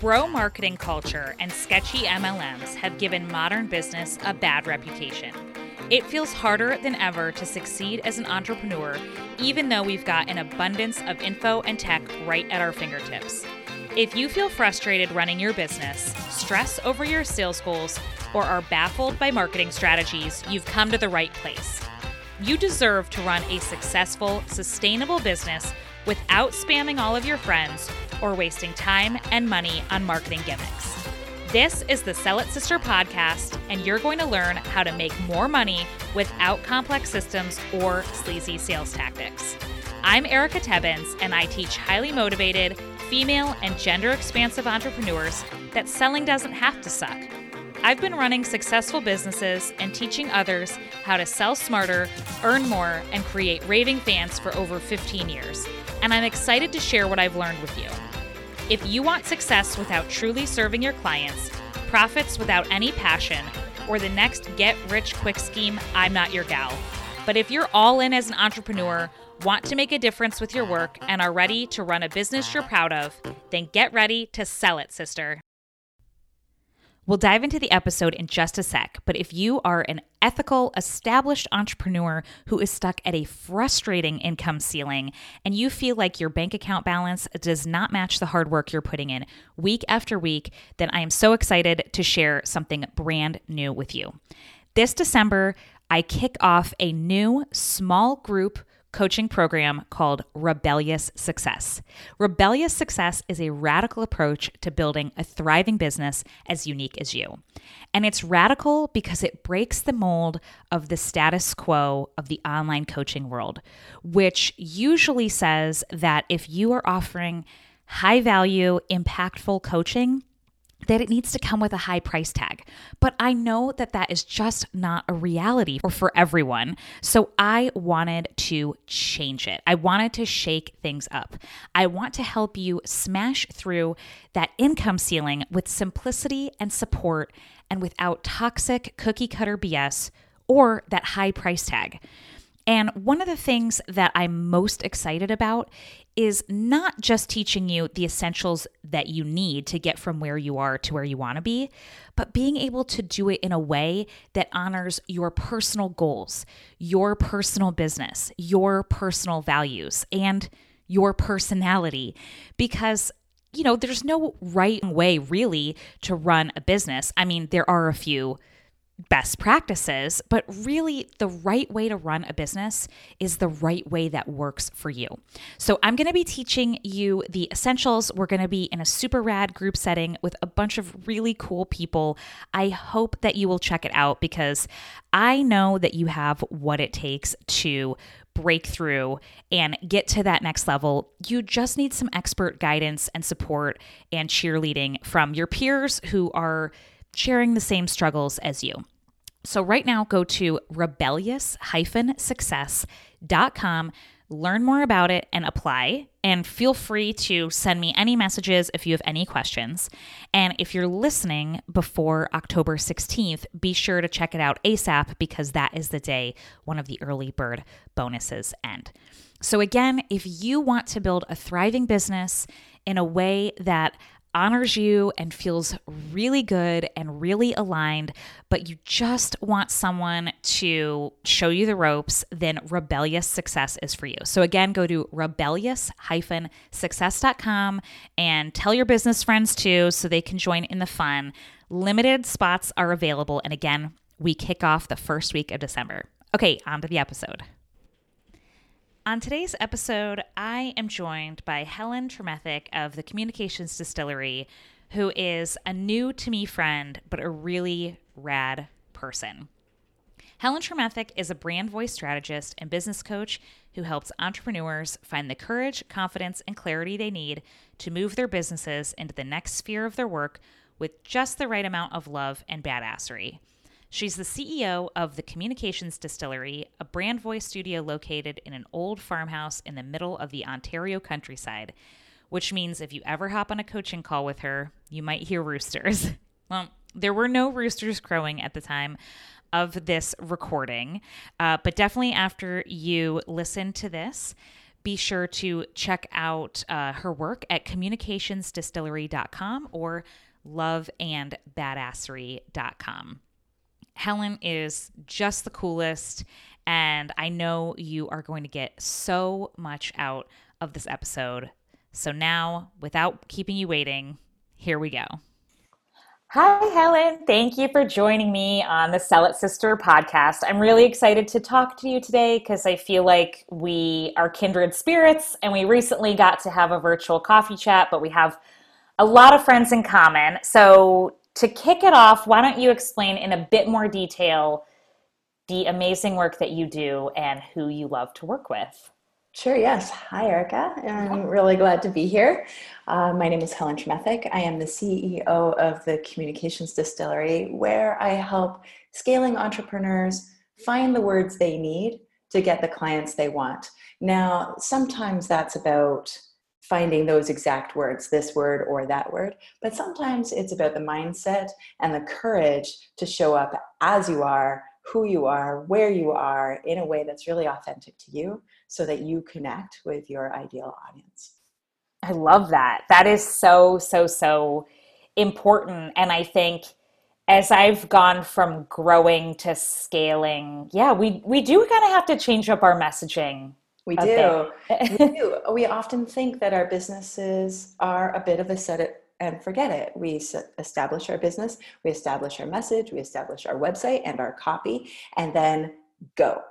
Bro marketing culture and sketchy MLMs have given modern business a bad reputation. It feels harder than ever to succeed as an entrepreneur, even though we've got an abundance of info and tech right at our fingertips. If you feel frustrated running your business, stress over your sales goals, or are baffled by marketing strategies, you've come to the right place. You deserve to run a successful, sustainable business without spamming all of your friends or wasting time and money on marketing gimmicks. This is the Sell It Sister podcast, and you're going to learn how to make more money without complex systems or sleazy sales tactics. I'm Erica Tebbins, and I teach highly motivated, female, and gender expansive entrepreneurs that selling doesn't have to suck. I've been running successful businesses and teaching others how to sell smarter, earn more, and create raving fans for over 15 years. And I'm excited to share what I've learned with you. If you want success without truly serving your clients, profits without any passion, or the next get rich quick scheme, I'm not your gal. But if you're all in as an entrepreneur, want to make a difference with your work, and are ready to run a business you're proud of, then get ready to sell it, sister. We'll dive into the episode in just a sec, but if you are an ethical, established entrepreneur who is stuck at a frustrating income ceiling and you feel like your bank account balance does not match the hard work you're putting in week after week, then I am so excited to share something brand new with you. This December, I kick off a new small group coaching program called Rebellious Success. Rebellious Success is a radical approach to building a thriving business as unique as you. And it's radical because it breaks the mold of the status quo of the online coaching world, which usually says that if you are offering high value, impactful coaching, that it needs to come with a high price tag. But I know that that is just not a reality for, for everyone. So I wanted to change it. I wanted to shake things up. I want to help you smash through that income ceiling with simplicity and support and without toxic cookie cutter BS or that high price tag. And one of the things that I'm most excited about is not just teaching you the essentials that you need to get from where you are to where you want to be, but being able to do it in a way that honors your personal goals, your personal business, your personal values, and your personality. Because you know, there's no right way really to run a business. I mean, there are a few best practices, but really the right way to run a business is the right way that works for you. So I'm going to be teaching you the essentials. We're going to be in a super rad group setting with a bunch of really cool people. I hope that you will check it out because I know that you have what it takes to break through and get to that next level, you just need some expert guidance and support and cheerleading from your peers who are sharing the same struggles as you. So, right now, go to rebellious success.com, learn more about it, and apply. And feel free to send me any messages if you have any questions. And if you're listening before October 16th, be sure to check it out ASAP because that is the day one of the early bird bonuses end. So, again, if you want to build a thriving business in a way that honors you and feels really good and really aligned, but you just want someone to show you the ropes, then Rebellious Success is for you. So again, go to rebellious-success.com and tell your business friends too so they can join in the fun. Limited spots are available and again, we kick off the first week of December. Okay, on to the episode. On today's episode, I am joined by Helen Tremethick of the Communications Distillery, who is a new to me friend, but a really rad person. Helen Tremethick is a brand voice strategist and business coach who helps entrepreneurs find the courage, confidence, and clarity they need to move their businesses into the next sphere of their work with just the right amount of love and badassery. She's the CEO of the Communications Distillery, a brand voice studio located in an old farmhouse in the middle of the Ontario countryside, which means if you ever hop on a coaching call with her, you might hear roosters. well, there were no roosters crowing at the time of this recording, uh, but definitely after you listen to this, be sure to check out uh, her work at communicationsdistillery.com or loveandbadassery.com. Helen is just the coolest, and I know you are going to get so much out of this episode. So now, without keeping you waiting, here we go. Hi, Helen. Thank you for joining me on the Sell It Sister podcast. I'm really excited to talk to you today because I feel like we are kindred spirits and we recently got to have a virtual coffee chat, but we have a lot of friends in common. So, to kick it off, why don't you explain in a bit more detail the amazing work that you do and who you love to work with? Sure, yes. Hi, Erica. I'm really glad to be here. Uh, my name is Helen Tremethick. I am the CEO of the Communications Distillery, where I help scaling entrepreneurs find the words they need to get the clients they want. Now, sometimes that's about finding those exact words, this word or that word, but sometimes it's about the mindset and the courage to show up as you are who you are, where you are in a way that's really authentic to you so that you connect with your ideal audience. I love that. That is so, so, so important. And I think as I've gone from growing to scaling, yeah, we, we do kind of have to change up our messaging. We do. we do. We often think that our businesses are a bit of a set it and forget it. We establish our business, we establish our message, we establish our website and our copy, and then go.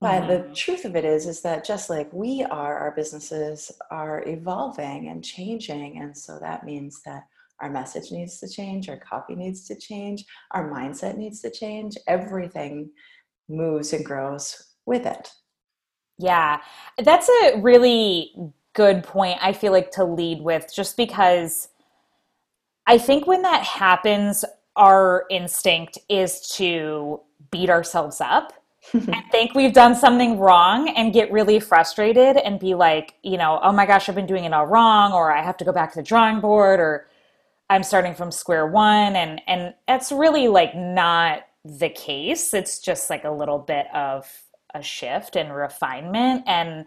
But mm-hmm. the truth of it is, is that just like we are, our businesses are evolving and changing. And so that means that our message needs to change, our copy needs to change, our mindset needs to change. Everything moves and grows with it. Yeah, that's a really good point, I feel like, to lead with, just because I think when that happens, our instinct is to beat ourselves up and think we've done something wrong and get really frustrated and be like, you know, oh my gosh, I've been doing it all wrong, or I have to go back to the drawing board, or I'm starting from square one. And and that's really like not the case. It's just like a little bit of a shift and refinement. And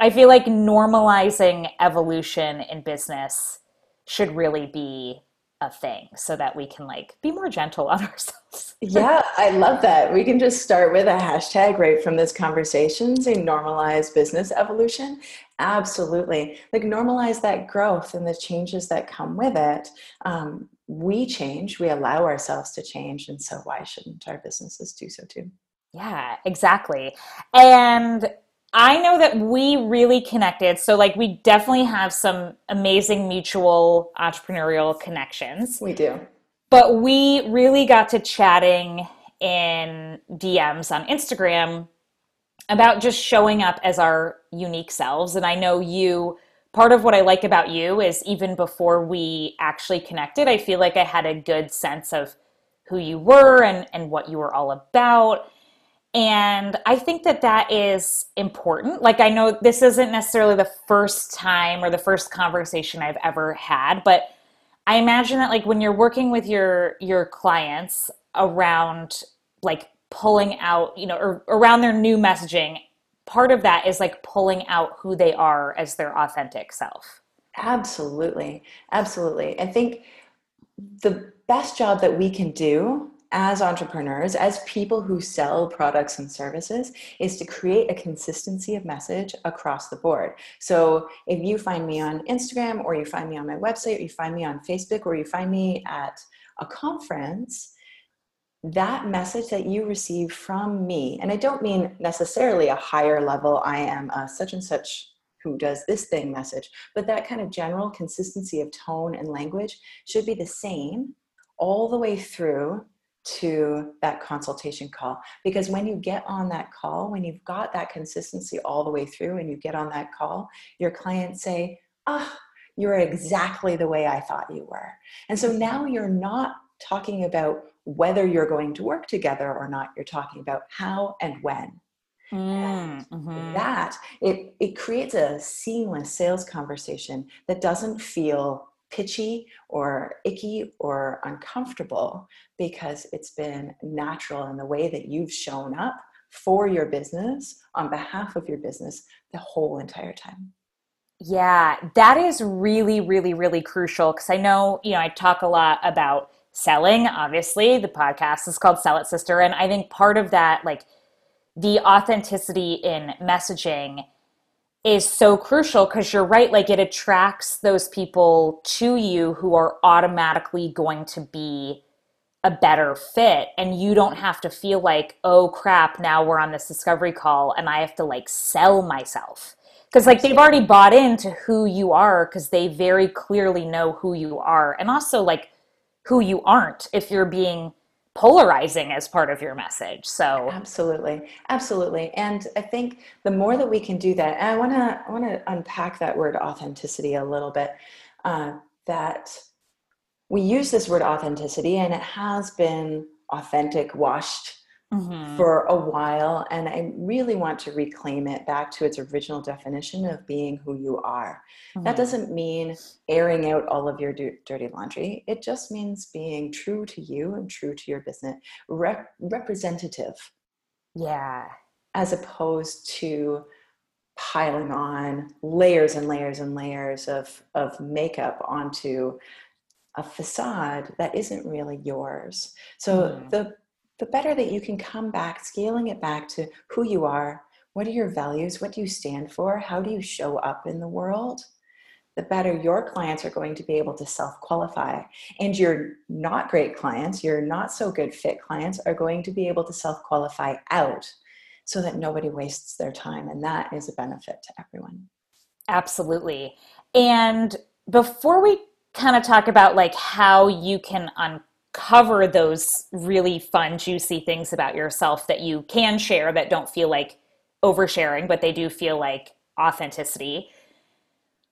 I feel like normalizing evolution in business should really be a thing so that we can like be more gentle on ourselves. yeah, I love that. We can just start with a hashtag right from this conversation, say normalize business evolution. Absolutely. Like normalize that growth and the changes that come with it. Um, we change, we allow ourselves to change. And so why shouldn't our businesses do so too? Yeah, exactly. And I know that we really connected. So, like, we definitely have some amazing mutual entrepreneurial connections. We do. But we really got to chatting in DMs on Instagram about just showing up as our unique selves. And I know you, part of what I like about you is even before we actually connected, I feel like I had a good sense of who you were and, and what you were all about. And I think that that is important. Like, I know this isn't necessarily the first time or the first conversation I've ever had, but I imagine that like when you're working with your your clients around like pulling out, you know, or around their new messaging, part of that is like pulling out who they are as their authentic self. Absolutely. Absolutely. I think the best job that we can do as entrepreneurs, as people who sell products and services, is to create a consistency of message across the board. So if you find me on Instagram, or you find me on my website, or you find me on Facebook, or you find me at a conference, that message that you receive from me, and I don't mean necessarily a higher level, I am a such and such who does this thing message, but that kind of general consistency of tone and language should be the same all the way through to that consultation call. Because when you get on that call when you've got that consistency all the way through and you get on that call your clients say ah oh, you're exactly the way i thought you were. And so now you're not talking about whether you're going to work together or not you're talking about how and when. Mm, mm-hmm. that it, it creates a seamless sales conversation that doesn't feel pitchy or icky or uncomfortable because it's been natural in the way that you've shown up for your business, on behalf of your business, the whole entire time. Yeah, that is really, really, really crucial because I know, you know, I talk a lot about selling. Obviously, the podcast is called Sell It Sister. And I think part of that, like the authenticity in messaging, is so crucial because you're right. Like it attracts those people to you who are automatically going to be a better fit. And you don't have to feel like, oh crap, now we're on this discovery call and I have to like sell myself because like they've already bought into who you are because they very clearly know who you are and also like who you aren't if you're being polarizing as part of your message so absolutely absolutely and i think the more that we can do that and i want to i want to unpack that word authenticity a little bit uh, that we use this word authenticity and it has been authentic washed mm-hmm. for a while. And I really want to reclaim it back to its original definition of being who you are. Mm-hmm. That doesn't mean airing out all of your dirty laundry, it just means being true to you and true to your business, rep- representative. Yeah. As opposed to piling on layers and layers and layers of, of makeup onto a facade that isn't really yours. So mm. the the better that you can come back, scaling it back to who you are, what are your values, what do you stand for, how do you show up in the world, the better your clients are going to be able to self qualify. And your not great clients, your not so good fit clients, are going to be able to self qualify out so that nobody wastes their time. And that is a benefit to everyone. Absolutely. And before we kind of talk about like how you can uncover cover those really fun, juicy things about yourself that you can share that don't feel like oversharing, but they do feel like authenticity.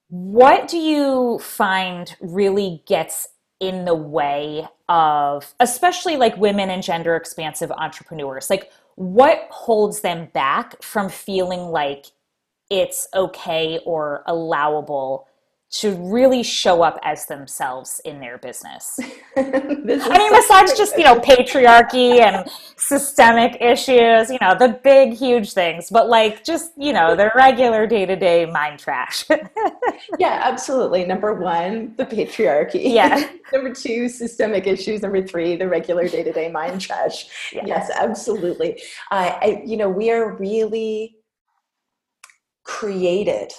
What do you find really gets in the way of, especially like women and gender expansive entrepreneurs? Like, what holds them back from feeling like it's okay or allowable to really show up as themselves in their business. I mean, besides just, you know, patriarchy and systemic issues, you know, the big, huge things, but like just, you know, the regular day to day mind trash. yeah, absolutely. Number one, the patriarchy. Yeah. Number two, systemic issues. Number three, the regular day to day mind trash. Yes, yes absolutely. Uh, I, you know, we are really created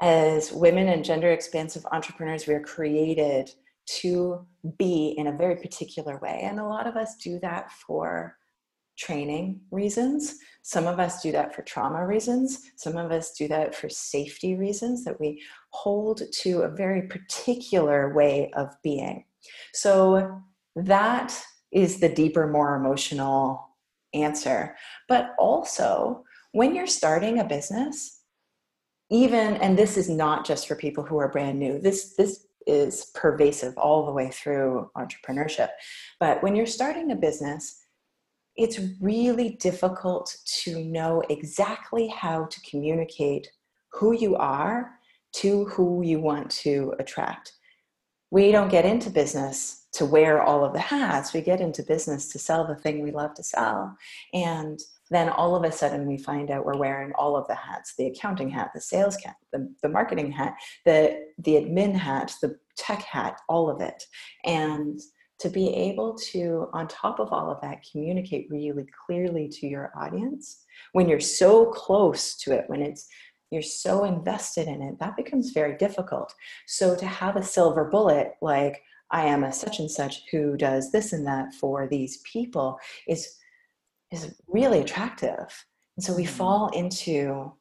as women and gender expansive entrepreneurs, we are created to be in a very particular way. And a lot of us do that for training reasons. Some of us do that for trauma reasons. Some of us do that for safety reasons, that we hold to a very particular way of being. So that is the deeper, more emotional answer. But also, when you're starting a business, even and this is not just for people who are brand new this this is pervasive all the way through entrepreneurship. But when you're starting a business it's really difficult to know exactly how to communicate who you are to who you want to attract. We don't get into business to wear all of the hats. We get into business to sell the thing we love to sell. And then all of a sudden we find out we're wearing all of the hats the accounting hat the sales hat the, the marketing hat the the admin hat the tech hat all of it. And to be able to on top of all of that communicate really clearly to your audience when you're so close to it when it's you're so invested in it that becomes very difficult. So to have a silver bullet like i am a such and such who does this and that for these people is is really attractive. And so we mm-hmm. fall into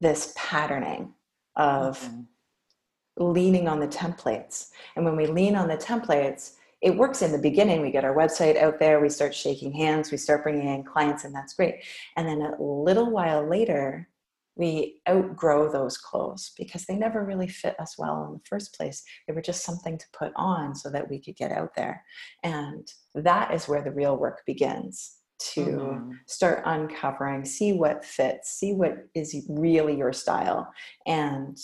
this patterning of mm-hmm. leaning on the templates. And when we lean on the templates, it works in the beginning. We get our website out there, we start shaking hands, we start bringing in clients, and that's great. And then a little while later, we outgrow those clothes because they never really fit us well in the first place. They were just something to put on so that we could get out there. And that is where the real work begins to mm-hmm. start uncovering see what fits see what is really your style and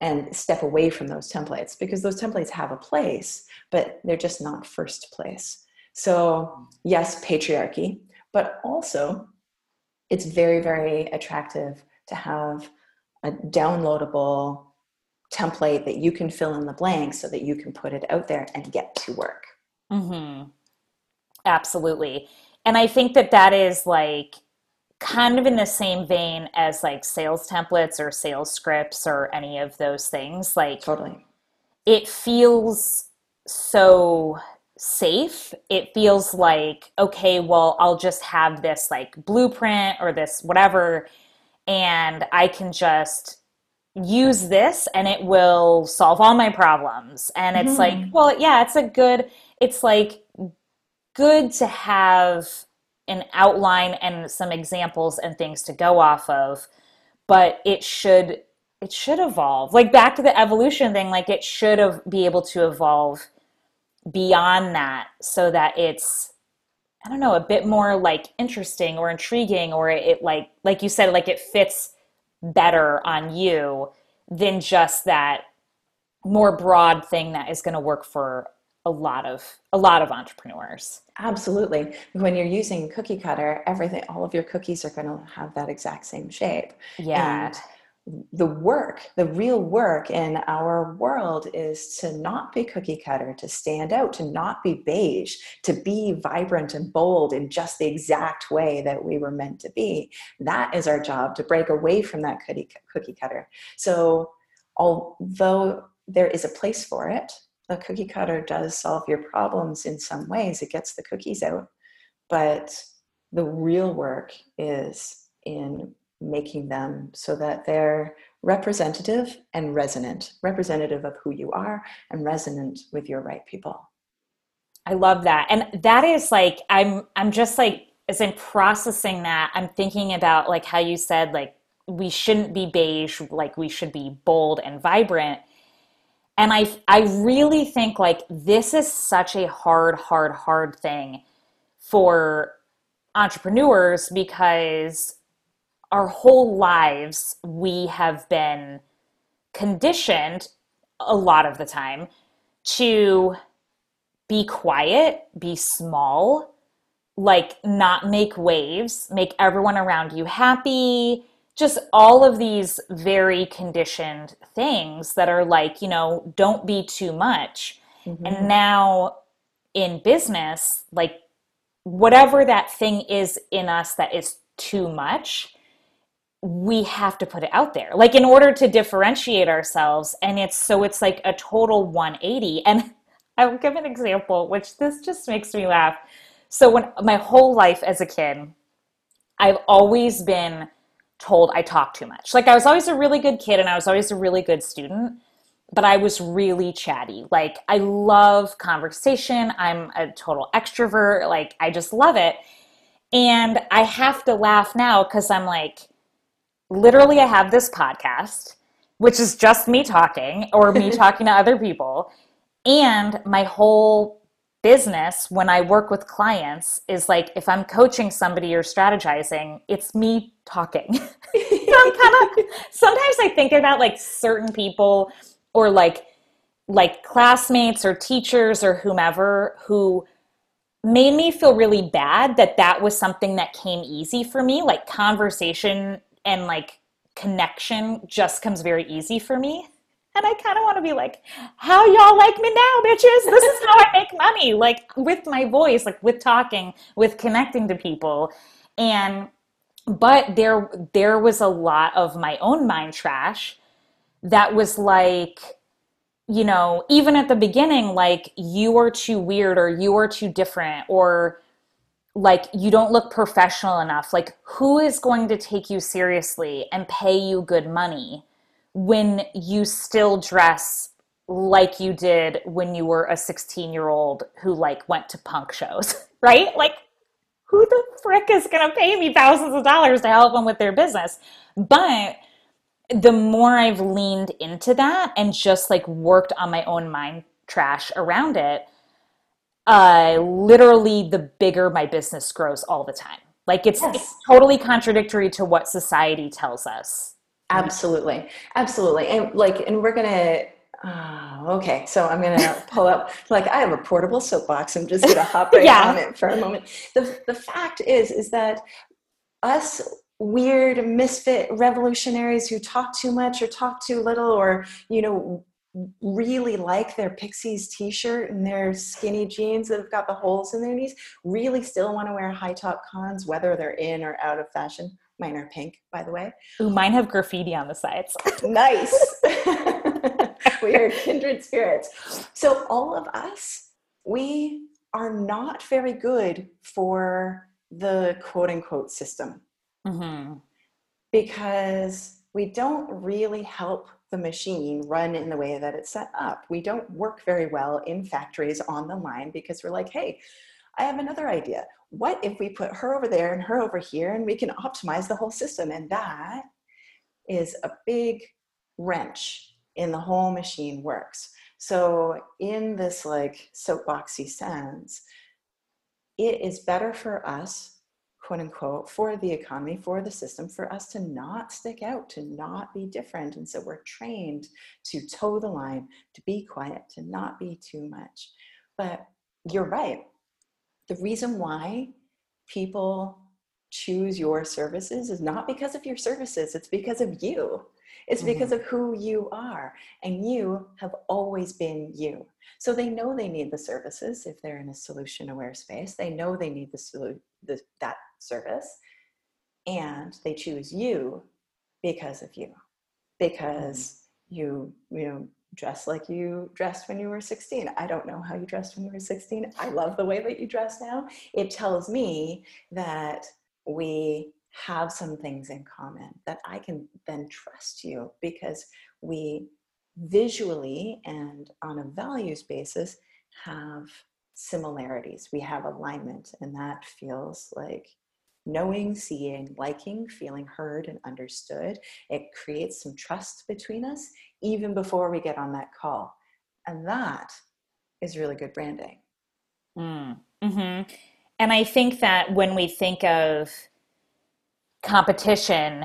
and step away from those templates because those templates have a place but they're just not first place so yes patriarchy but also it's very, very attractive to have a downloadable template that you can fill in the blanks so that you can put it out there and get to work. Mm-hmm. Absolutely. And I think that that is like kind of in the same vein as like sales templates or sales scripts or any of those things. Like, totally. It feels so safe. It feels like, okay, well, I'll just have this like blueprint or this whatever, and I can just use this and it will solve all my problems. And it's mm. like, mm-hmm. well, yeah, it's a good, it's like good to have an outline and some examples and things to go off of, but it should it should evolve. Like back to the evolution thing, like it should have be able to evolve beyond that so that it's I don't know, a bit more like interesting or intriguing or it like like you said like it fits better on you than just that more broad thing that is going to work for a lot of a lot of entrepreneurs. Absolutely. When you're using cookie cutter everything all of your cookies are going to have that exact same shape. Yeah. and the work the real work in our world is to not be cookie cutter to stand out to not be beige to be vibrant and bold in just the exact way that we were meant to be. That is our job to break away from that cookie cookie cutter. So although there is a place for it a cookie cutter does solve your problems in some ways it gets the cookies out but the real work is in making them so that they're representative and resonant representative of who you are and resonant with your right people. I love that and that is like i'm i'm just like as in processing that i'm thinking about like how you said like we shouldn't be beige like we should be bold and vibrant and i i really think like this is such a hard hard hard thing for entrepreneurs because our whole lives we have been conditioned a lot of the time to be quiet be small like not make waves make everyone around you happy just all of these very conditioned things that are like, you know, don't be too much. Mm-hmm. And now in business, like whatever that thing is in us that is too much, we have to put it out there. Like in order to differentiate ourselves. And it's so it's like a total 180. And I'll give an example, which this just makes me laugh. So when my whole life as a kid, I've always been told I talk too much. Like I was always a really good kid and I was always a really good student, but I was really chatty. Like I love conversation. I'm a total extrovert. Like I just love it. And I have to laugh now because I'm like, literally, I have this podcast, which is just me talking or me talking to other people. And my whole business when I work with clients is like if I'm coaching somebody or strategizing, it's me talking. so I'm kind of sometimes I think about like certain people or like like classmates or teachers or whomever who made me feel really bad that that was something that came easy for me like conversation and like connection just comes very easy for me and I kind of want to be like, how y'all like me now, bitches? This is how I make money, like with my voice, like with talking, with connecting to people. And but there there was a lot of my own mind trash that was like you know, even at the beginning like you are too weird or you are too different or like you don't look professional enough. Like who is going to take you seriously and pay you good money? When you still dress like you did when you were a 16 year old who like went to punk shows, right? Like, who the frick is going to pay me thousands of dollars to help them with their business? But the more I've leaned into that and just like worked on my own mind trash around it, uh, literally the bigger my business grows all the time. Like it's, yes. it's totally contradictory to what society tells us Absolutely. Absolutely. And like, and we're going to, Oh, okay. So I'm going to pull up, like I have a portable soapbox. I'm just going to hop right yeah. on it for a moment. The, the fact is, is that us weird misfit revolutionaries who talk too much or talk too little or you know really like their pixies t-shirt and their skinny jeans that have got the holes in their knees really still want to wear high top cons whether they're in or out of fashion mine are pink by the way. Ooh, mine have graffiti on the sides. Nice. We are kindred spirits. So all of us we are not very good for the quote unquote system. Mm-hmm. because we don't really help the machine run in the way that it's set up. We don't work very well in factories on the line because we're like, hey, I have another idea. What if we put her over there and her over here and we can optimize the whole system? And that is a big wrench in the whole machine works. So, in this like soapboxy sense, it is better for us quote unquote, for the economy, for the system, for us to not stick out, to not be different. And so we're trained to toe the line, to be quiet, to not be too much. But you're right. The reason why people choose your services is not because of your services, it's because of you. It's because mm-hmm. of who you are. And you have always been you. So they know they need the services if they're in a solution aware space. They know they need the, the that service. And they choose you because of you. Because mm-hmm. you, you know, dress like you dressed when you were 16. I don't know how you dressed when you were 16. I love the way that you dress now. It tells me that we have some things in common that I can then trust you because we visually and on a values basis have similarities. We have alignment, and that feels like knowing, seeing, liking, feeling heard and understood. It creates some trust between us even before we get on that call. And that is really good branding. Mm. hmm And I think that when we think of competition,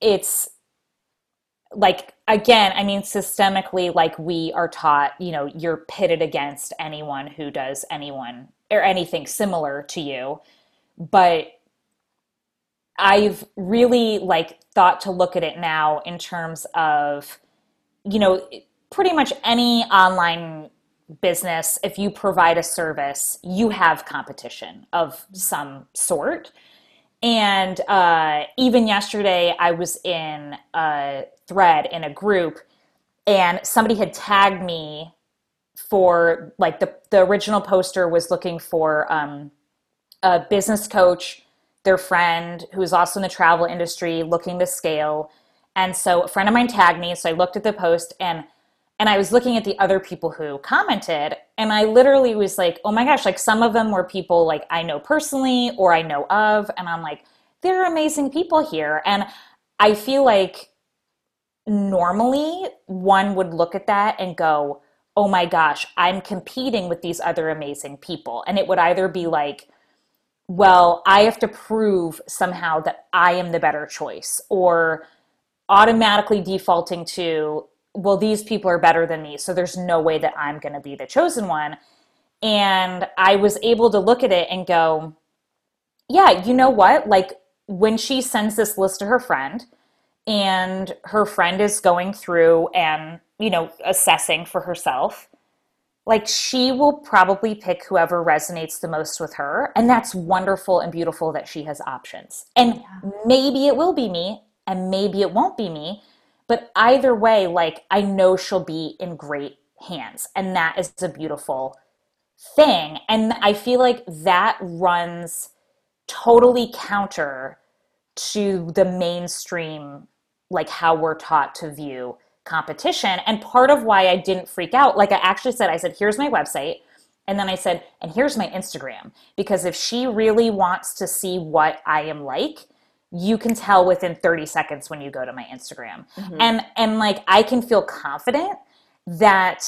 it's like again i mean systemically like we are taught you know you're pitted against anyone who does anyone or anything similar to you but i've really like thought to look at it now in terms of you know pretty much any online business if you provide a service you have competition of some sort. And uh, even yesterday, I was in a thread in a group, and somebody had tagged me for like the the original poster was looking for um, a business coach, their friend who's also in the travel industry, looking to scale. And so a friend of mine tagged me, so I looked at the post and and I was looking at the other people who commented, and I literally was like, oh my gosh, like some of them were people like I know personally or I know of, and I'm like, there are amazing people here. And I feel like normally one would look at that and go, oh my gosh, I'm competing with these other amazing people. And it would either be like, well, I have to prove somehow that I am the better choice, or automatically defaulting to, well, these people are better than me, so there's no way that I'm going to be the chosen one. And I was able to look at it and go, yeah, you know what? Like, when she sends this list to her friend, and her friend is going through and, you know, assessing for herself, like she will probably pick whoever resonates the most with her. And that's wonderful and beautiful that she has options. And yeah. maybe it will be me, and maybe it won't be me but either way, like I know she'll be in great hands. And that is a beautiful thing. And I feel like that runs totally counter to the mainstream, like how we're taught to view competition. And part of why I didn't freak out, like I actually said, I said, here's my website. And then I said, and here's my Instagram. Because if she really wants to see what I am like, you can tell within 30 seconds when you go to my Instagram. Mm-hmm. And and like I can feel confident that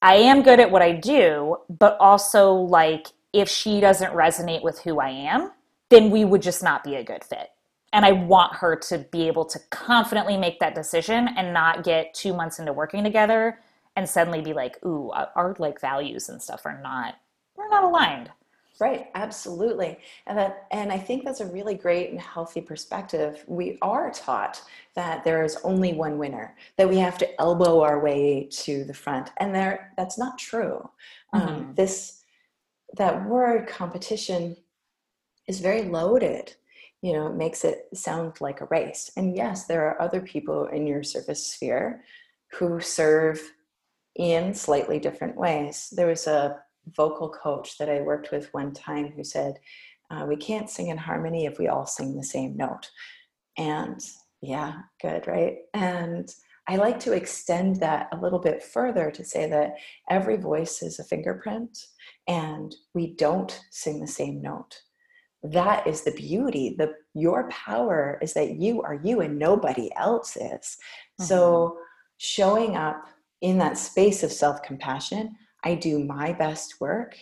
I am good at what I do, but also like if she doesn't resonate with who I am, then we would just not be a good fit. And I want her to be able to confidently make that decision and not get 2 months into working together and suddenly be like, "Ooh, our like values and stuff are not we're not aligned." Right, absolutely. And that and I think that's a really great and healthy perspective. We are taught that there is only one winner, that we have to elbow our way to the front. And there that's not true. Um, mm-hmm. Um, this that word competition is very loaded. You know, it makes it sound like a race. And yes, there are other people in your service sphere who serve in slightly different ways. There was a vocal coach that I worked with one time who said, uh, We can't sing in harmony if we all sing the same note. And yeah, good, right? And I like to extend that a little bit further to say that every voice is a fingerprint and we don't sing the same note. That is the beauty. The your power is that you are you and nobody else is. Mm-hmm. So showing up in that space of self-compassion, I do my best work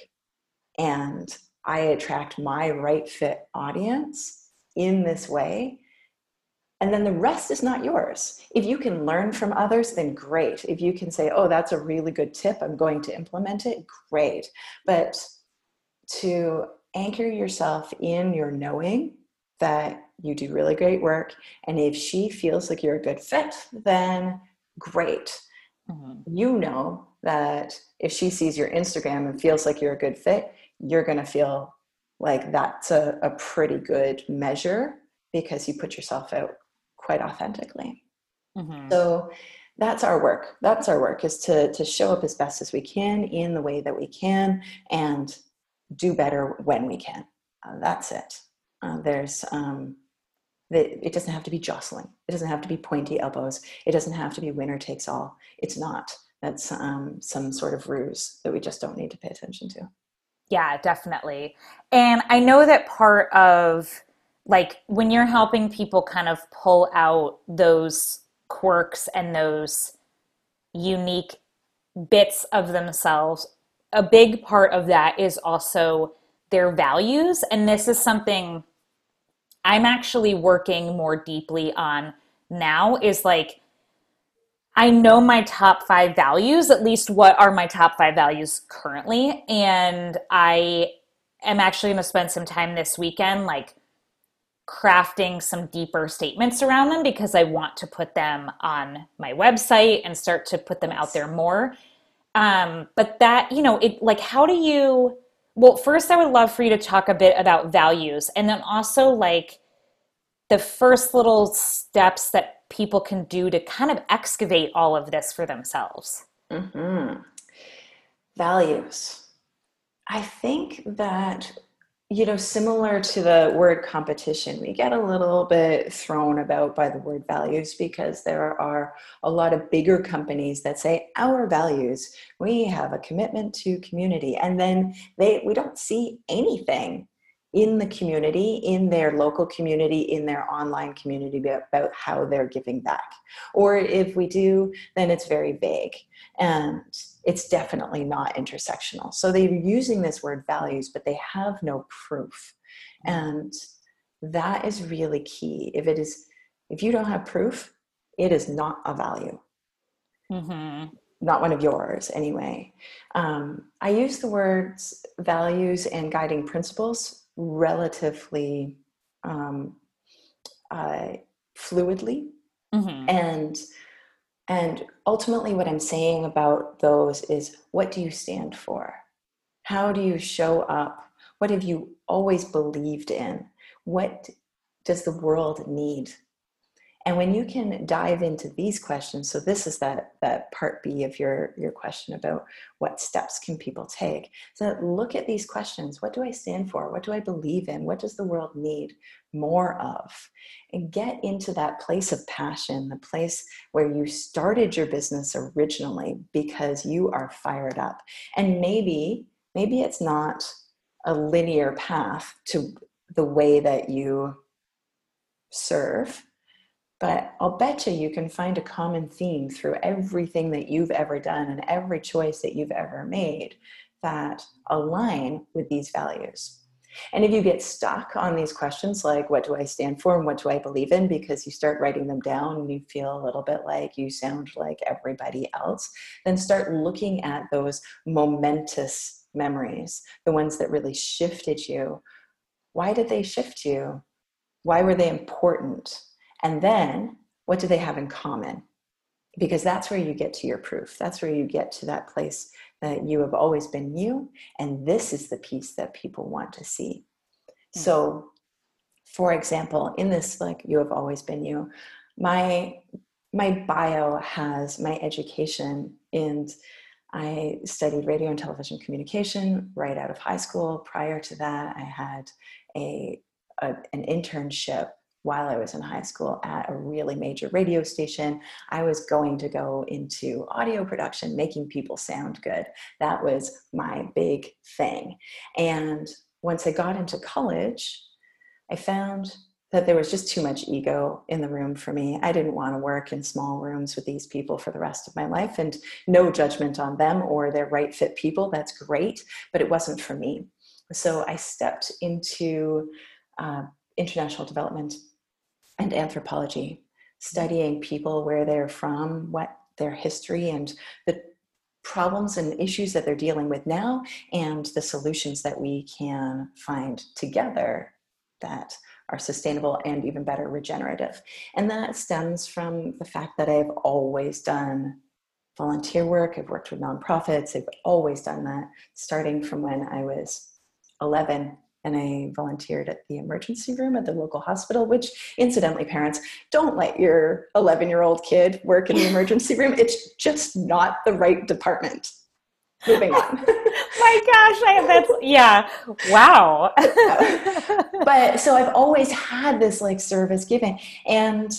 and I attract my right fit audience in this way. And then the rest is not yours. If you can learn from others, then great. If you can say, oh, that's a really good tip, I'm going to implement it, great. But to anchor yourself in your knowing that you do really great work, and if she feels like you're a good fit, then great. Mm-hmm. You know that if she sees your Instagram and feels like you're a good fit, you're going to feel like that's a, a pretty good measure because you put yourself out quite authentically. Mm-hmm. So that's our work. That's our work is to, to show up as best as we can in the way that we can and do better when we can. Uh, that's it. Uh, there's, um, the, it doesn't have to be jostling. It doesn't have to be pointy elbows. It doesn't have to be winner takes all. It's not that's um, some sort of ruse that we just don't need to pay attention to. Yeah, definitely. And I know that part of like when you're helping people kind of pull out those quirks and those unique bits of themselves, a big part of that is also their values. And this is something I'm actually working more deeply on now is like I know my top five values, at least what are my top five values currently. And I am actually going to spend some time this weekend, like crafting some deeper statements around them because I want to put them on my website and start to put them out there more. Um, but that, you know, it like, how do you, well, first, I would love for you to talk a bit about values and then also like the first little steps that people can do to kind of excavate all of this for themselves? Mm-hmm. Values. I think that, you know, similar to the word competition, we get a little bit thrown about by the word values because there are a lot of bigger companies that say our values, we have a commitment to community. And then they we don't see anything in the community, in their local community, in their online community about how they're giving back. Or if we do, then it's very vague and it's definitely not intersectional. So they're using this word values, but they have no proof. And that is really key. If it is, if you don't have proof, it is not a value. Mm-hmm not one of yours anyway. Um, I use the words values and guiding principles relatively um, uh, fluidly. Mm-hmm. and and ultimately what i'm saying about those is what do you stand for? How do you show up? What have you always believed in? What does the world need and when you can dive into these questions, so this is that that part B of your your question about what steps can people take. So look at these questions. What do I stand for? What do I believe in? What does the world need more of? And get into that place of passion, the place where you started your business originally because you are fired up. And maybe maybe it's not a linear path to the way that you serve but I'll bet you you can find a common theme through everything that you've ever done and every choice that you've ever made that align with these values. And if you get stuck on these questions like, what do I stand for and what do I believe in, because you start writing them down and you feel a little bit like you sound like everybody else, then start looking at those momentous memories, the ones that really shifted you. Why did they shift you? Why were they important? And then what do they have in common? Because that's where you get to your proof. That's where you get to that place that you have always been you. And this is the piece that people want to see. Mm-hmm. So, for example, in this, like, you have always been you, my my bio has my education and I studied radio and television communication right out of high school. Prior to that, I had a, a, an internship while I was in high school at a really major radio station. I was going to go into audio production, making people sound good. That was my big thing. And once I got into college, I found that there was just too much ego in the room for me. I didn't want to work in small rooms with these people for the rest of my life, and no judgment on them or their right fit people. That's great, but it wasn't for me. So I stepped into uh, international development and anthropology, studying people where they're from, what their history, and the problems and issues that they're dealing with now, and the solutions that we can find together that are sustainable and even better regenerative. And that stems from the fact that I've always done volunteer work, I've worked with nonprofits, I've always done that, starting from when I was 11 and I volunteered at the emergency room at the local hospital, which incidentally, parents, don't let your 11 year old kid work in the emergency room. It's just not the right department. Moving on. My gosh, I have that's yeah. Wow. but so I've always had this like service giving. And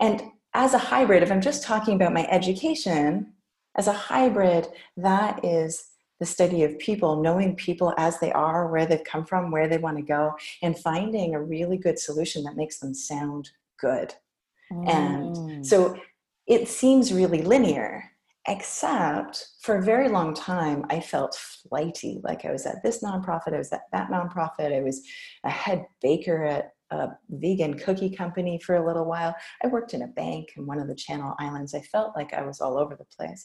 and as a hybrid, if I'm just talking about my education, as a hybrid, that is the study of people, knowing people as they are, where they've come from, where they want to go, and finding a really good solution that makes them sound good. Mm. And so it seems really linear, except for a very long time, I felt flighty. Like I was at this nonprofit, I was at that nonprofit, I was a head baker at a vegan cookie company for a little while. I worked in a bank in one of the Channel Islands. I felt like I was all over the place.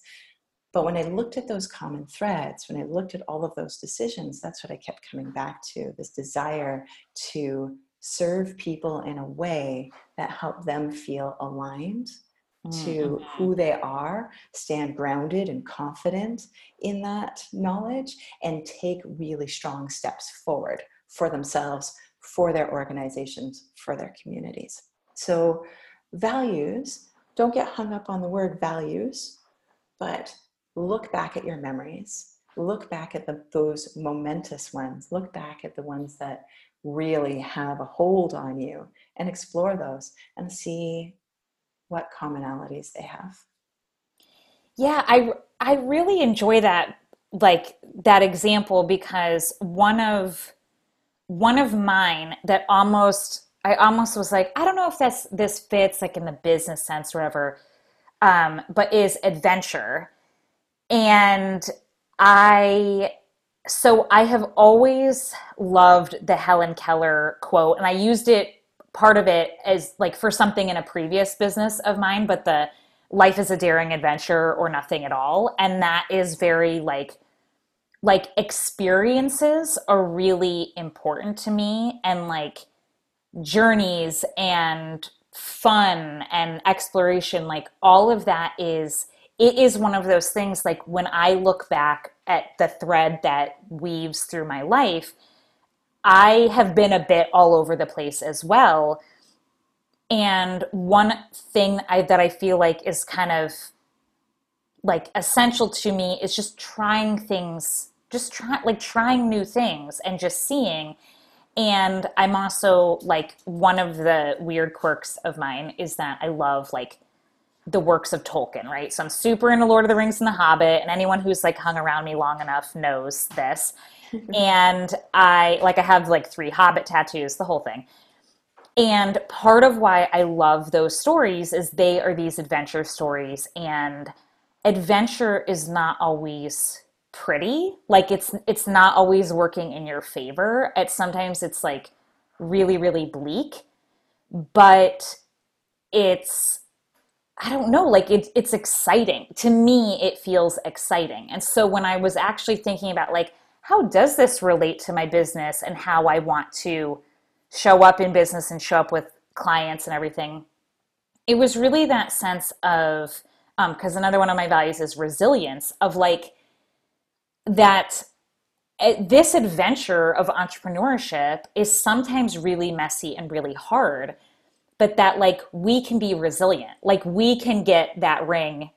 But when I looked at those common threads, when I looked at all of those decisions, that's what I kept coming back to this desire to serve people in a way that helped them feel aligned to mm-hmm. who they are, stand grounded and confident in that knowledge, and take really strong steps forward for themselves, for their organizations, for their communities. So, values, don't get hung up on the word values, but look back at your memories. Look back at the, those momentous ones. Look back at the ones that really have a hold on you and explore those and see what commonalities they have. Yeah i i really enjoy that like that example because one of one of mine that almost i almost was like i don't know if this this fits like in the business sense or whatever um, but is adventure and I, so I have always loved the Helen Keller quote, and I used it, part of it, as like for something in a previous business of mine, but the life is a daring adventure or nothing at all. And that is very like, like experiences are really important to me and like journeys and fun and exploration like all of that is it is one of those things like when I look back at the thread that weaves through my life, I have been a bit all over the place as well. And one thing I, that I feel like is kind of like essential to me is just trying things, just try like trying new things and just seeing. And I'm also like one of the weird quirks of mine is that I love like the works of Tolkien, right? So I'm super into Lord of the Rings and The Hobbit, and anyone who's like hung around me long enough knows this. and I like I have like three Hobbit tattoos, the whole thing. And part of why I love those stories is they are these adventure stories, and adventure is not always pretty. Like it's it's not always working in your favor. It's sometimes it's like really really bleak, but it's I don't know, like it, it's exciting. To me, it feels exciting. And so when I was actually thinking about like how does this relate to my business and how I want to show up in business and show up with clients and everything, it was really that sense of because um, another one of my values is resilience of like that eh, this adventure of entrepreneurship is sometimes really messy and really hard but that like we can be resilient. Like we can get that ring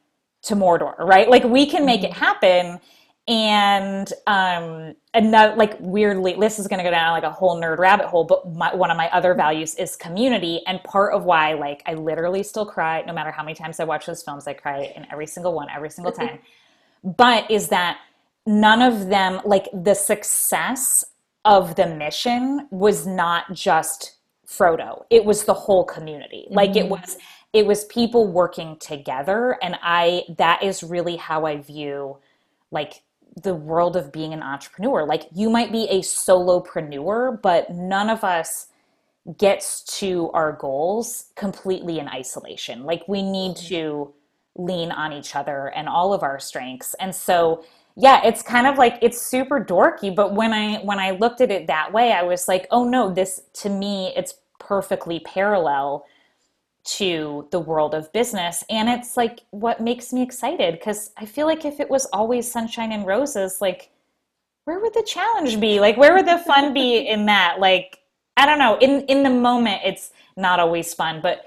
to mordor right? Like we can make it mm-hmm. happen. And um another like weirdly this is going to go down like a whole nerd rabbit hole but my, one of my other values is community. And part of why like i literally still cry no matter how many times i watch those films. I cry in every single one every single time. But is that none of them like the success of the mission was not just Frodo. It was the whole community. Mm-hmm. Like it mm-hmm. was it was people working together and I that is really how I view like the world of being an entrepreneur. Like you might be a solopreneur, but none of us gets to our goals completely in isolation. Like we need mm-hmm. to lean on each other and all of our strengths. And so yeah, it's kind of like it's super dorky, but when I when I looked at it that way, I was like, "Oh no, this to me it's perfectly parallel to the world of business. And it's like what makes me excited? Because i feel like if it was always sunshine and roses like where would the challenge be? Like where would the fun be in that? Like i don't know in in the moment it's not always fun but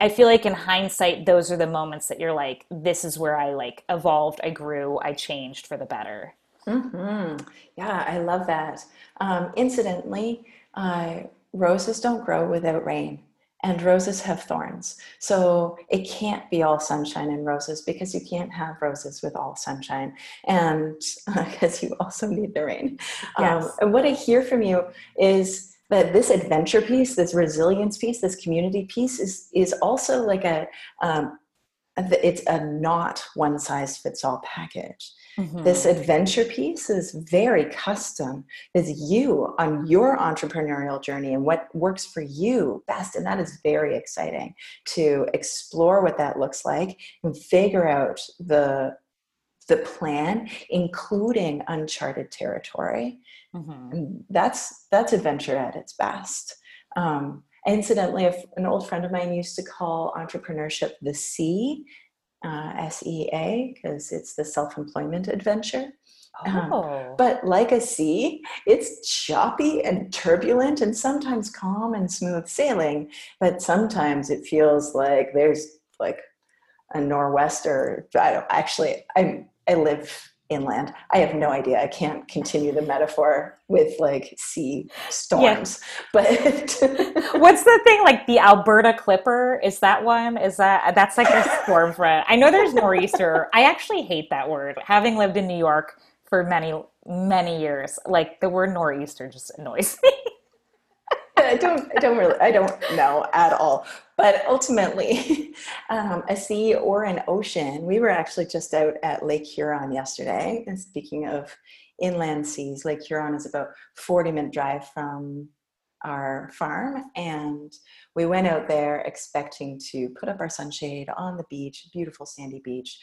i feel like in hindsight those are the moments that you're like this is where i like evolved i grew i changed for the better mm-hmm. yeah i love that um, incidentally uh, roses don't grow without rain and roses have thorns. So it can't be all sunshine and roses because you can't have roses with all sunshine. And because uh, you also need the rain. Um, yes. Um, and what I hear from you is that this adventure piece, this resilience piece, this community piece is, is also like a, um, it's a not one size fits all package. Mm-hmm. This adventure piece is very custom. It's you on your entrepreneurial journey and what works for you best. And that is very exciting to explore what that looks like and figure out the the plan, including uncharted territory. Mm-hmm. And that's that's adventure at its best. Um, incidentally, an old friend of mine used to call entrepreneurship the sea uh, SEA because it's the self employment adventure. Um, oh. Um, but like a sea, it's choppy and turbulent and sometimes calm and smooth sailing, but sometimes it feels like there's like a nor'wester. I don't actually, I, I live inland. I have no idea. I can't continue the metaphor with like sea storms. Yeah. But what's the thing like the Alberta Clipper? Is that one? Is that that's like a storm front? I know there's nor'easter. I actually hate that word. Having lived in New York for many many years, like the word nor'easter just annoys me. I don't, I don't really, I don't know at all. But ultimately, um, a sea or an ocean. We were actually just out at Lake Huron yesterday. And speaking of inland seas, Lake Huron is about 40 minute drive from our farm and we went out there expecting to put up our sunshade on the beach beautiful sandy beach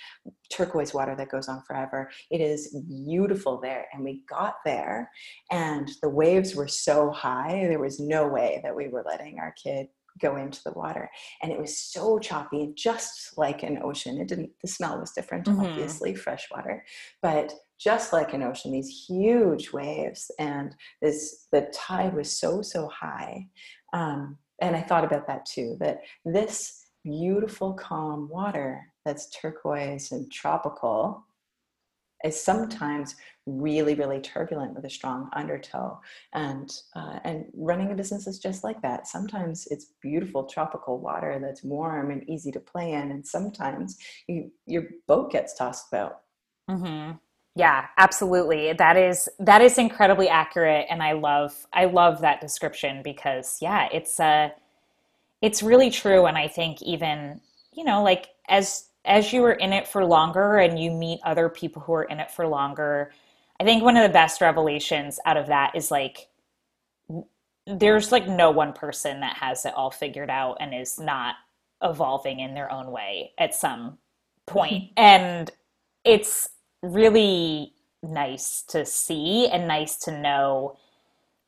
turquoise water that goes on forever. It is beautiful there and we got there and the waves were so high there was no way that we were letting our kid go into the water. And it was so choppy and just like an ocean. It didn't the smell was different mm-hmm. obviously fresh water but just like an ocean, these huge waves, and this the tide was so so high. Um, and I thought about that too. That this beautiful, calm water that's turquoise and tropical is sometimes really, really turbulent with a strong undertow. And uh, and running a business is just like that. Sometimes it's beautiful tropical water that's warm and easy to play in, and sometimes you, your boat gets tossed about. Mm-hmm. Yeah, absolutely. That is that is incredibly accurate and I love I love that description because yeah, it's uh it's really true and I think even, you know, like as as you are in it for longer and you meet other people who are in it for longer, I think one of the best revelations out of that is like there's like no one person that has it all figured out and is not evolving in their own way at some point. and it's really nice to see and nice to know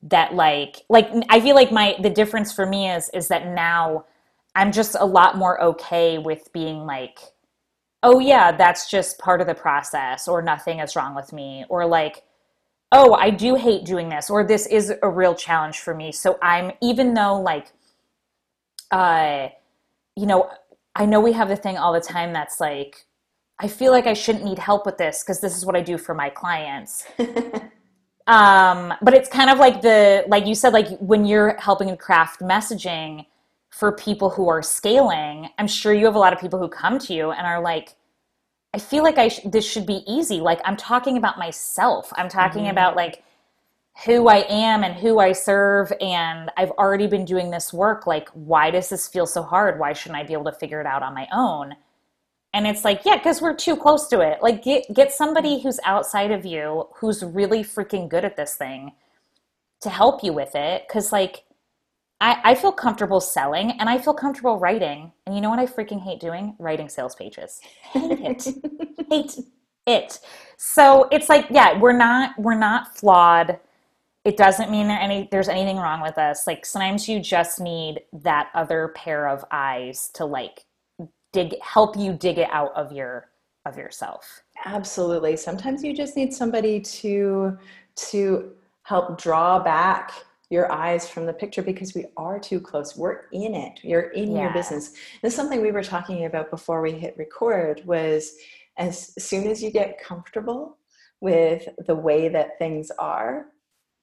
that like like I feel like my the difference for me is is that now I'm just a lot more okay with being like oh yeah, that's just part of the process or nothing is wrong with me or like oh, I do hate doing this or this is a real challenge for me. So I'm even though like uh you know, I know we have the thing all the time that's like I feel like I shouldn't need help with this because this is what I do for my clients. um, but it's kind of like the like you said, like when you're helping craft messaging for people who are scaling, I'm sure you have a lot of people who come to you and are like, I feel like I sh- this should be easy. Like I'm talking about myself. I'm talking mm-hmm. about like who I am and who I serve and I've already been doing this work. Like why does this feel so hard? Why shouldn't I be able to figure it out on my own? And it's like, yeah, because we're too close to it. Like, get get somebody who's outside of you who's really freaking good at this thing to help you with it. Because like, I, I feel comfortable selling and I feel comfortable writing. And you know what I freaking hate doing? Writing sales pages. Hate it. hate it. So it's like, yeah, we're not we're not flawed. It doesn't mean that any there's anything wrong with us. Like sometimes you just need that other pair of eyes to like dig help you dig it out of your of yourself absolutely sometimes you just need somebody to to help draw back your eyes from the picture because we are too close. We're in it. You're in yeah. your business. This is something we were talking about before we hit record was as soon as you get comfortable with the way that things are,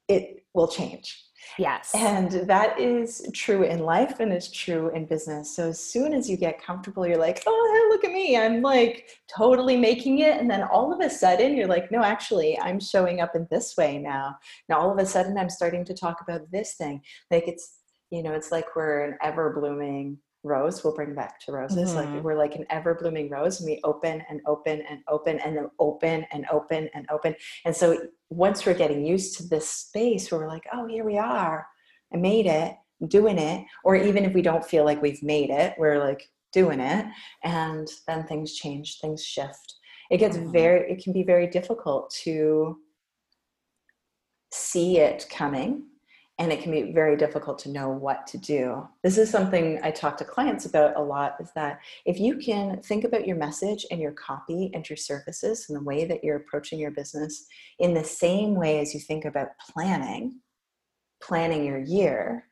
it will change. Yes. And that is true in life and is true in business. So as soon as you get comfortable, you're like, oh, hey, look at me. I'm like totally making it. And then all of a sudden, you're like, no, actually, I'm showing up in this way now. Now, all of a sudden, I'm starting to talk about this thing. Like it's, you know, it's like we're an ever blooming rose we'll bring back to roses mm-hmm. like we're like an ever blooming rose and we open and open and open and then open and open and open and so once we're getting used to this space where we're like oh here we are i made it I'm doing it or even if we don't feel like we've made it we're like doing it and then things change things shift it gets mm-hmm. very it can be very difficult to see it coming and it can be very difficult to know what to do. This is something I talk to clients about a lot is that if you can think about your message and your copy and your services and the way that you're approaching your business in the same way as you think about planning, planning your year,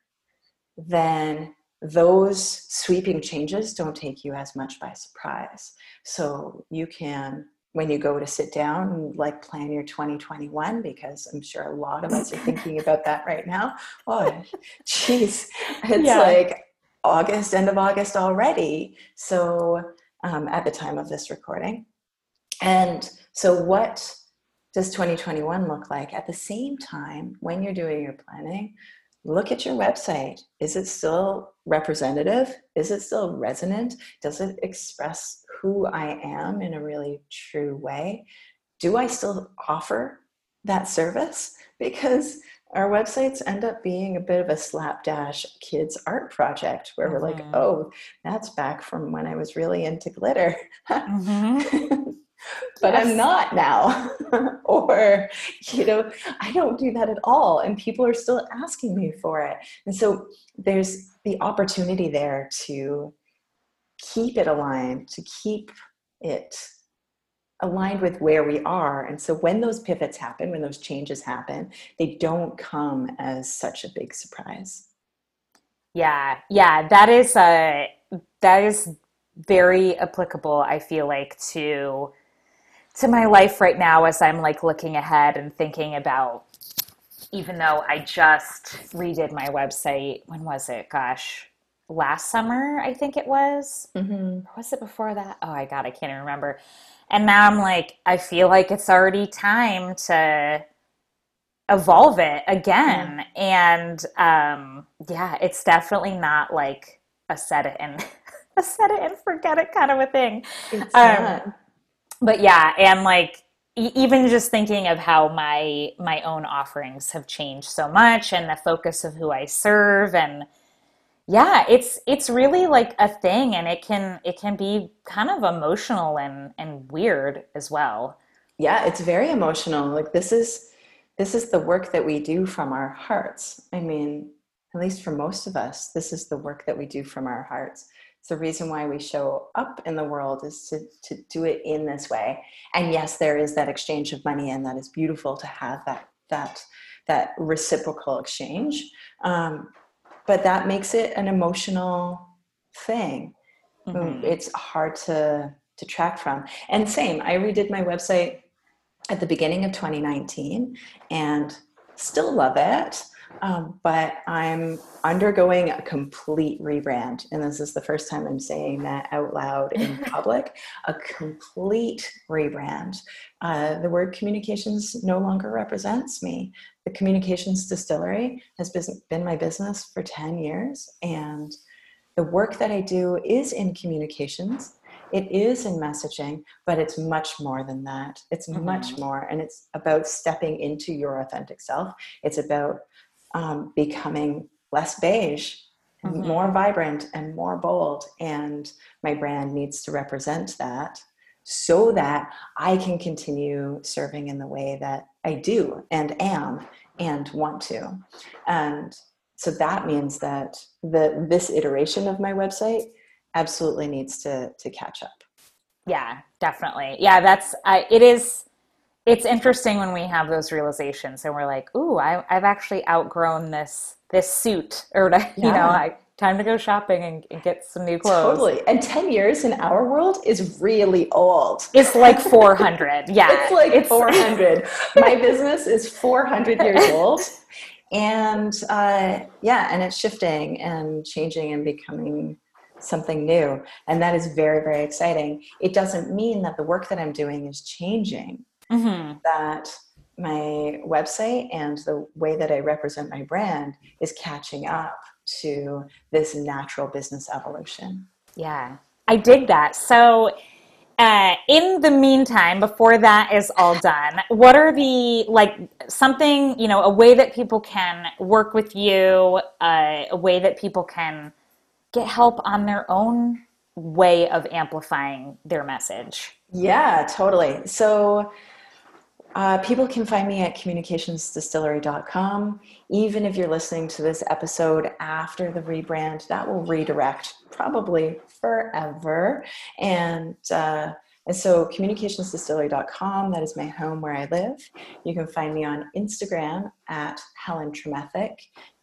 then those sweeping changes don't take you as much by surprise. So you can when you go to sit down and like plan your 2021 because i'm sure a lot of us are thinking about that right now oh jeez it's yeah. like august end of august already so um, at the time of this recording and so what does 2021 look like at the same time when you're doing your planning look at your website. Is it still representative? Is it still resonant? Does it express who I am in a really true way? Do I still offer that service? Because our websites end up being a bit of a slapdash kids art project where mm-hmm. we're like, mm-hmm. oh, that's back from when I was really into glitter. mm-hmm. but yes. I'm not now. or, you know, I don't do that at all. And people are still asking me for it. And so there's the opportunity there to keep it aligned, to keep it aligned with where we are. And so when those pivots happen, when those changes happen, they don't come as such a big surprise. Yeah, yeah, that is a that is very applicable. I feel like to to my life right now as I'm like looking ahead and thinking about even though I just redid my website, when was it? Gosh, last summer, I think it was. Mm-hmm. was it before that? Oh, I God, I can't even remember. And now I'm like, I feel like it's already time to evolve it again. Mm-hmm. And um, yeah, it's definitely not like a set it and a set it and forget it kind of a thing. Um, but yeah, and like even just thinking of how my my own offerings have changed so much and the focus of who I serve and yeah it's it's really like a thing and it can it can be kind of emotional and and weird as well. Yeah it's very emotional. Like this is this is the work that we do from our hearts. I mean at least for most of us this is the work that we do from our hearts. It's the reason why we show up in the world is to, to do it in this way. And yes there is that exchange of money and that is beautiful to have that that that reciprocal exchange. Um, but that makes it an emotional thing. Mm-hmm. it's hard to to track from. And same i redid my website at the beginning of 2019 and still love it um, but i'm undergoing a complete rebrand. And this is the first time i'm saying that out loud in public a complete rebrand. Uh, the word communications no longer represents me the communications distillery has been my business for 10 years and the work that i do is in communications it is in messaging but it's much more than that it's mm-hmm. much more and it's about stepping into your authentic self it's about um, becoming less beige mm-hmm. more vibrant and more bold and my brand needs to represent that so that I can continue serving in the way that I do and am and want to. And so that means that the this iteration of my website absolutely needs to to catch up. Yeah, definitely. Yeah, that's I, it is it's interesting when we have those realizations and we're like, "Ooh, I, I've actually outgrown this this suit," or you yeah. know, I time to go shopping and, and, get some new clothes. Totally. And 10 years in our world is really old. It's like 400. Yeah. it's like it's... 400. My business is 400 years old. And uh, yeah, and it's shifting and changing and becoming something new. And that is very, very exciting. It doesn't mean that the work that I'm doing is changing, mm-hmm. that my website and the way that I represent my brand is catching up to this natural business evolution. Yeah, I dig that. So, uh, in the meantime, before that is all done, what are the like something you know a way that people can work with you, uh, a way that people can get help on their own way of amplifying their message? Yeah, totally. So uh, people can find me at communicationsdistillery.com. Even if you're listening to this episode after the rebrand, that will redirect probably forever. And uh, and so communicationsdistillery.com, that is my home where I live. You can find me on Instagram at Helen Tremethick,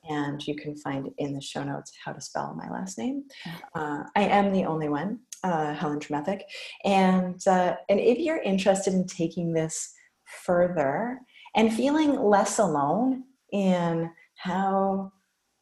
and you can find in the show notes how to spell my last name. Uh, I am the only one, uh, Helen Tremethick. And, uh, and if you're interested in taking this further and feeling less alone in how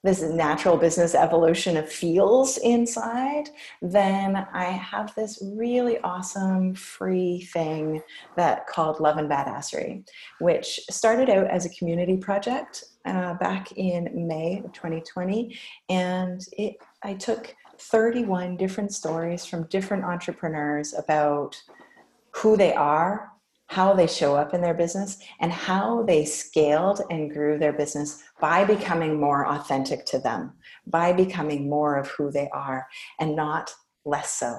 this natural business evolution feels inside, then I have this really awesome free thing that called Love and Badassery, which started out as a community project uh, back in May of 2020, and it I took 31 different stories from different entrepreneurs about who they are how they show up in their business and how they scaled and grew their business by becoming more authentic to them, by becoming more of who they are and not less so.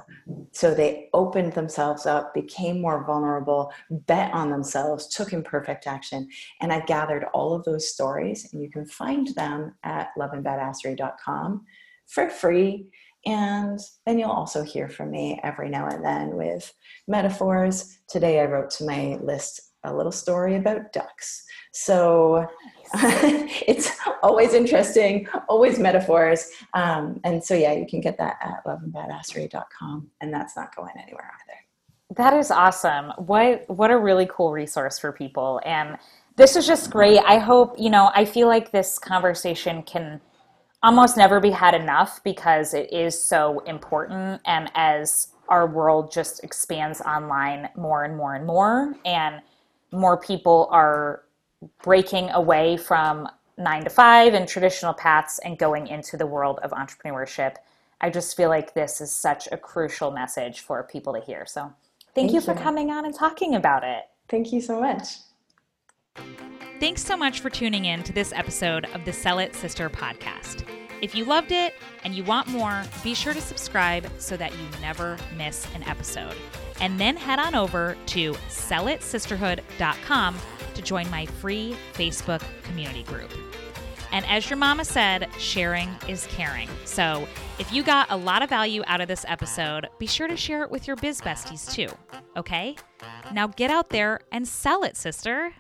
So they opened themselves up, became more vulnerable, bet on themselves, took imperfect action. And I've gathered all of those stories, and you can find them at loveandbadassery.com for free. And then you'll also hear from me every now and then with metaphors. Today I wrote to my list a little story about ducks. So it's always interesting, always metaphors. Um, and so, yeah, you can get that at loveandbadassery.com, and that's not going anywhere either. That is awesome. What what a really cool resource for people. And this is just great. I hope, you know, I feel like this conversation can almost never be had enough because it is so important. And as our world just expands online more and more and more, and more people are breaking away from nine to five and traditional paths and going into the world of entrepreneurship. I just feel like this is such a crucial message for people to hear. So thank, thank you for you. coming on and talking about it. Thank you so much. Thanks so much for tuning in to this episode of the Sell It Sister podcast. If you loved it and you want more, be sure to subscribe so that you never miss an episode. And then head on over to sellitsisterhood.com to join my free Facebook community group. And as your mama said, sharing is caring. So if you got a lot of value out of this episode, be sure to share it with your biz besties too. Okay? Now get out there and sell it, sister.